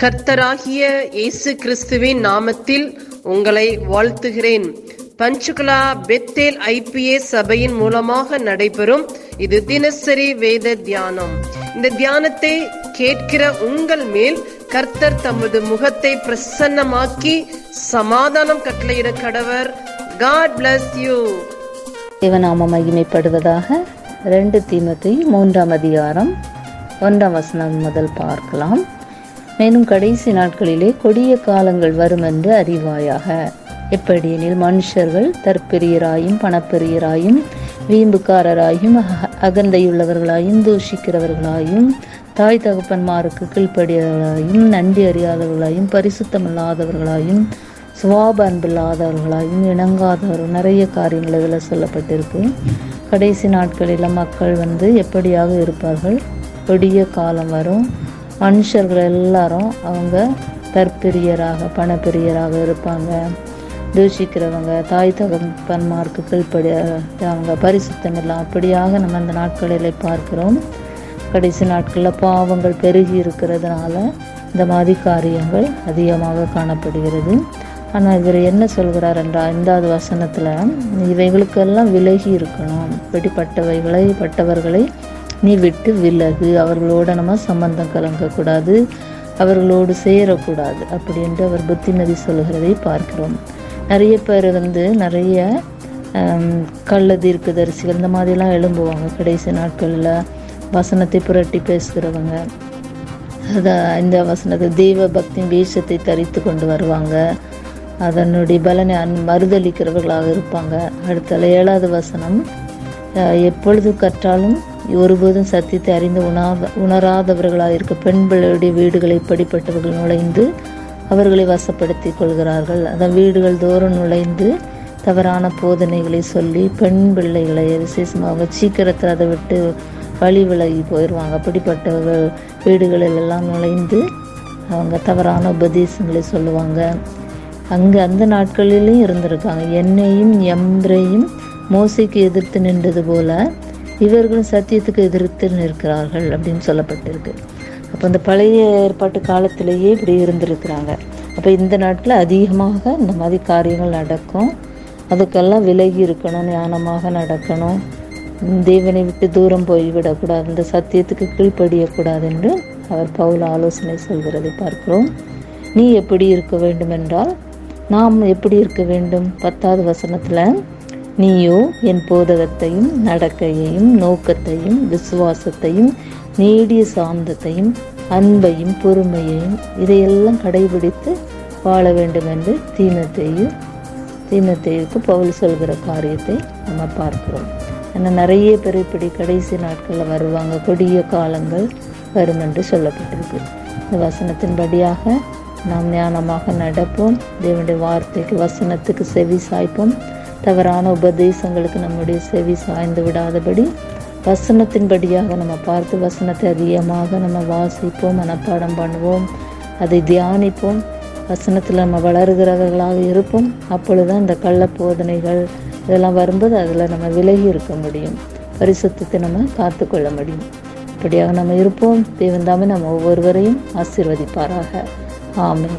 கர்த்தராகிய இயேசு கிறிஸ்துவின் நாமத்தில் உங்களை வாழ்த்துகிறேன். பஞ்சுகுலா பெத்தேல் ஐபிஏ சபையின் மூலமாக நடைபெறும் இது தினசரி வேத தியானம். இந்த தியானத்தை கேட்கிற உங்கள் மேல் கர்த்தர் தமது முகத்தை பிரசன்னமாக்கி சமாதானம் கட்டளையிட கடவர். காட் பிளஸ் யூ தேவநாம மகிமைப்படுவதாக ரெண்டு தீமத்தை மூன்றாம் அதிகாரம் ஒன்றாம் வசனம் முதல் பார்க்கலாம். மேலும் கடைசி நாட்களிலே கொடிய காலங்கள் வரும் என்று அறிவாயாக. எப்படியெனில் மனுஷர்கள் தற்பெரியராயும் பணப்பெரியராயும் வீம்புக்காரராயும் அக- அகந்தையுள்ளவர்களாயும் தூஷிக்கிறவர்களாயும் தாய் தகப்பன்மாருக்கு கீழ்ப்படியவர்களாயும் நன்றி அறியாதவர்களாயும் பரிசுத்தமில்லாதவர்களாயும் சுவாப அன்பில்லாதவர்களாயும் இணங்காதவர்கள் நிறைய காரியங்கள் இதில் சொல்லப்பட்டிருக்கு. கடைசி நாட்களில் மக்கள் வந்து எப்படியாக இருப்பார்கள்? கொடிய காலம் வரும். மனுஷர்கள் எல்லாரும் அவங்க தற்பிரியராக பணப்பிரியராக இருப்பாங்க. தூஷிக்கிறவங்க தாய் தகப்பன்மார்க்கு கீழ்ப்படி அவங்க பரிசுத்தம் இல்லை அப்படியாக நம்ம அந்த நாட்களில் பார்க்கிறோம். கடைசி நாட்களில் பாவங்கள் பெருகி இருக்கிறதுனால இந்த மாதிரி காரியங்கள் அதிகமாக காணப்படுகிறது. ஆனால் இவர் என்ன சொல்கிறார் என்றால் ஐந்தாவது வசனத்தில் இவைகளுக்கெல்லாம் விலகி இருக்கணும். இப்படிப்பட்டவைகளை பட்டவர்களை நீ விட்டு விலகு. அவர்களோட நம்ம சம்பந்தம் கலங்கக்கூடாது. அவர்களோடு சேரக்கூடாது அப்படி என்று அவர் புத்திமதி சொல்கிறதை பார்க்கிறோம். நிறைய பேர் வந்து நிறைய கள்ள தீர்க்கதரிசிகள் இந்த மாதிரிலாம் எழும்புவாங்க. கடைசி நாட்களில் வசனத்தை புரட்டி பேசுகிறவங்க அதை இந்த வசனத்தை தெய்வ பக்தியின் வேஷத்தை தரித்து கொண்டு வருவாங்க. அதனுடைய பலனை அன் மறுதளிக்கிறவர்களாக இருப்பாங்க. அடுத்த ஏழாவது வசனம் எப்பொழுது கற்றாலும் ஒருபோதும் சத்தியத்தை அறிந்து உணாத உணராதவர்களாக இருக்க பெண் பிள்ளையுடைய வீடுகளை படிப்பட்டவர்கள் நுழைந்து அவர்களை வசப்படுத்தி கொள்கிறார்கள். அதான் வீடுகள் தோறும் நுழைந்து தவறான போதனைகளை சொல்லி பெண் பிள்ளைகளை விசேஷமாக அவங்க சீக்கிரத்தில் அதை விட்டு வழி விலகி போயிடுவாங்க அப்படிப்பட்டவர்கள் வீடுகளில் எல்லாம் நுழைந்து அவங்க தவறான உபதேசங்களை சொல்லுவாங்க. அங்கே அந்த நாட்களிலும் இருந்திருக்காங்க. என்னையும் எம்ரையும் மோசைக்கு எதிர்த்து நின்றது போல இவர்களும் சத்தியத்துக்கு எதிர்த்து நிற்கிறார்கள் அப்படின்னு சொல்லப்பட்டிருக்கு. அப்போ அந்த பழைய ஏற்பாட்டு காலத்திலேயே இப்படி இருந்திருக்கிறாங்க. அப்போ இந்த நாட்டில் அதிகமாக இந்த மாதிரி காரியங்கள் நடக்கும். அதுக்கெல்லாம் விலகி இருக்கணும் ஞானமாக நடக்கணும். தேவனை விட்டு தூரம் போய்விடக்கூடாது இந்த சத்தியத்துக்கு கீழ்ப்படியக்கூடாது என்று அவர் பவுல் ஆலோசனை சொல்கிறதை பார்க்கிறோம். நீ எப்படி இருக்க வேண்டும் என்றால் நாம் எப்படி இருக்க வேண்டும்? பத்தாவது வசனத்தில் நீயோ என் போதகத்தையும் நடக்கையையும் நோக்கத்தையும் விசுவாசத்தையும் நீடிய சாந்தத்தையும் அன்பையும் பொறுமையையும் இதையெல்லாம் கடைபிடித்து வாழ வேண்டும் என்று தீமத்தையும் தீமத்தேயுக்கு பவுல் சொல்கிற காரியத்தை நம்ம பார்க்கிறோம். ஏன்னா நிறைய பேர் இப்படி கடைசி நாட்களில் வருவாங்க. கொடிய காலங்கள் வரும் என்று சொல்லப்பட்டிருக்கு. இந்த வசனத்தின்படியாக நாம் ஞானமாக நடப்போம். தேவனுடைய வார்த்தைக்கு வசனத்துக்கு செவி சாய்ப்போம். தவறான உபதேசங்களுக்கு நம்முடைய செவி சாய்ந்து விடாதபடி வசனத்தின்படியாக நம்ம பார்த்து வசனத்தை அதிகமாக நம்ம வாசிப்போம் மனப்பாடம் பண்ணுவோம் அதை தியானிப்போம். வசனத்தில் நம்ம வளருகிறவர்களாக இருப்போம். அப்பொழுதுதான் இந்த கள்ள போதனைகள் இதெல்லாம் வரும்போது அதில் நம்ம விலகி இருக்க முடியும். பரிசுத்தத்தை நம்ம காத்துக்கொள்ள முடியும். இப்படியாக நம்ம இருப்போம். தேவன் தாமே நம்ம ஒவ்வொருவரையும் ஆசீர்வதிப்பாராக. ஆமென்.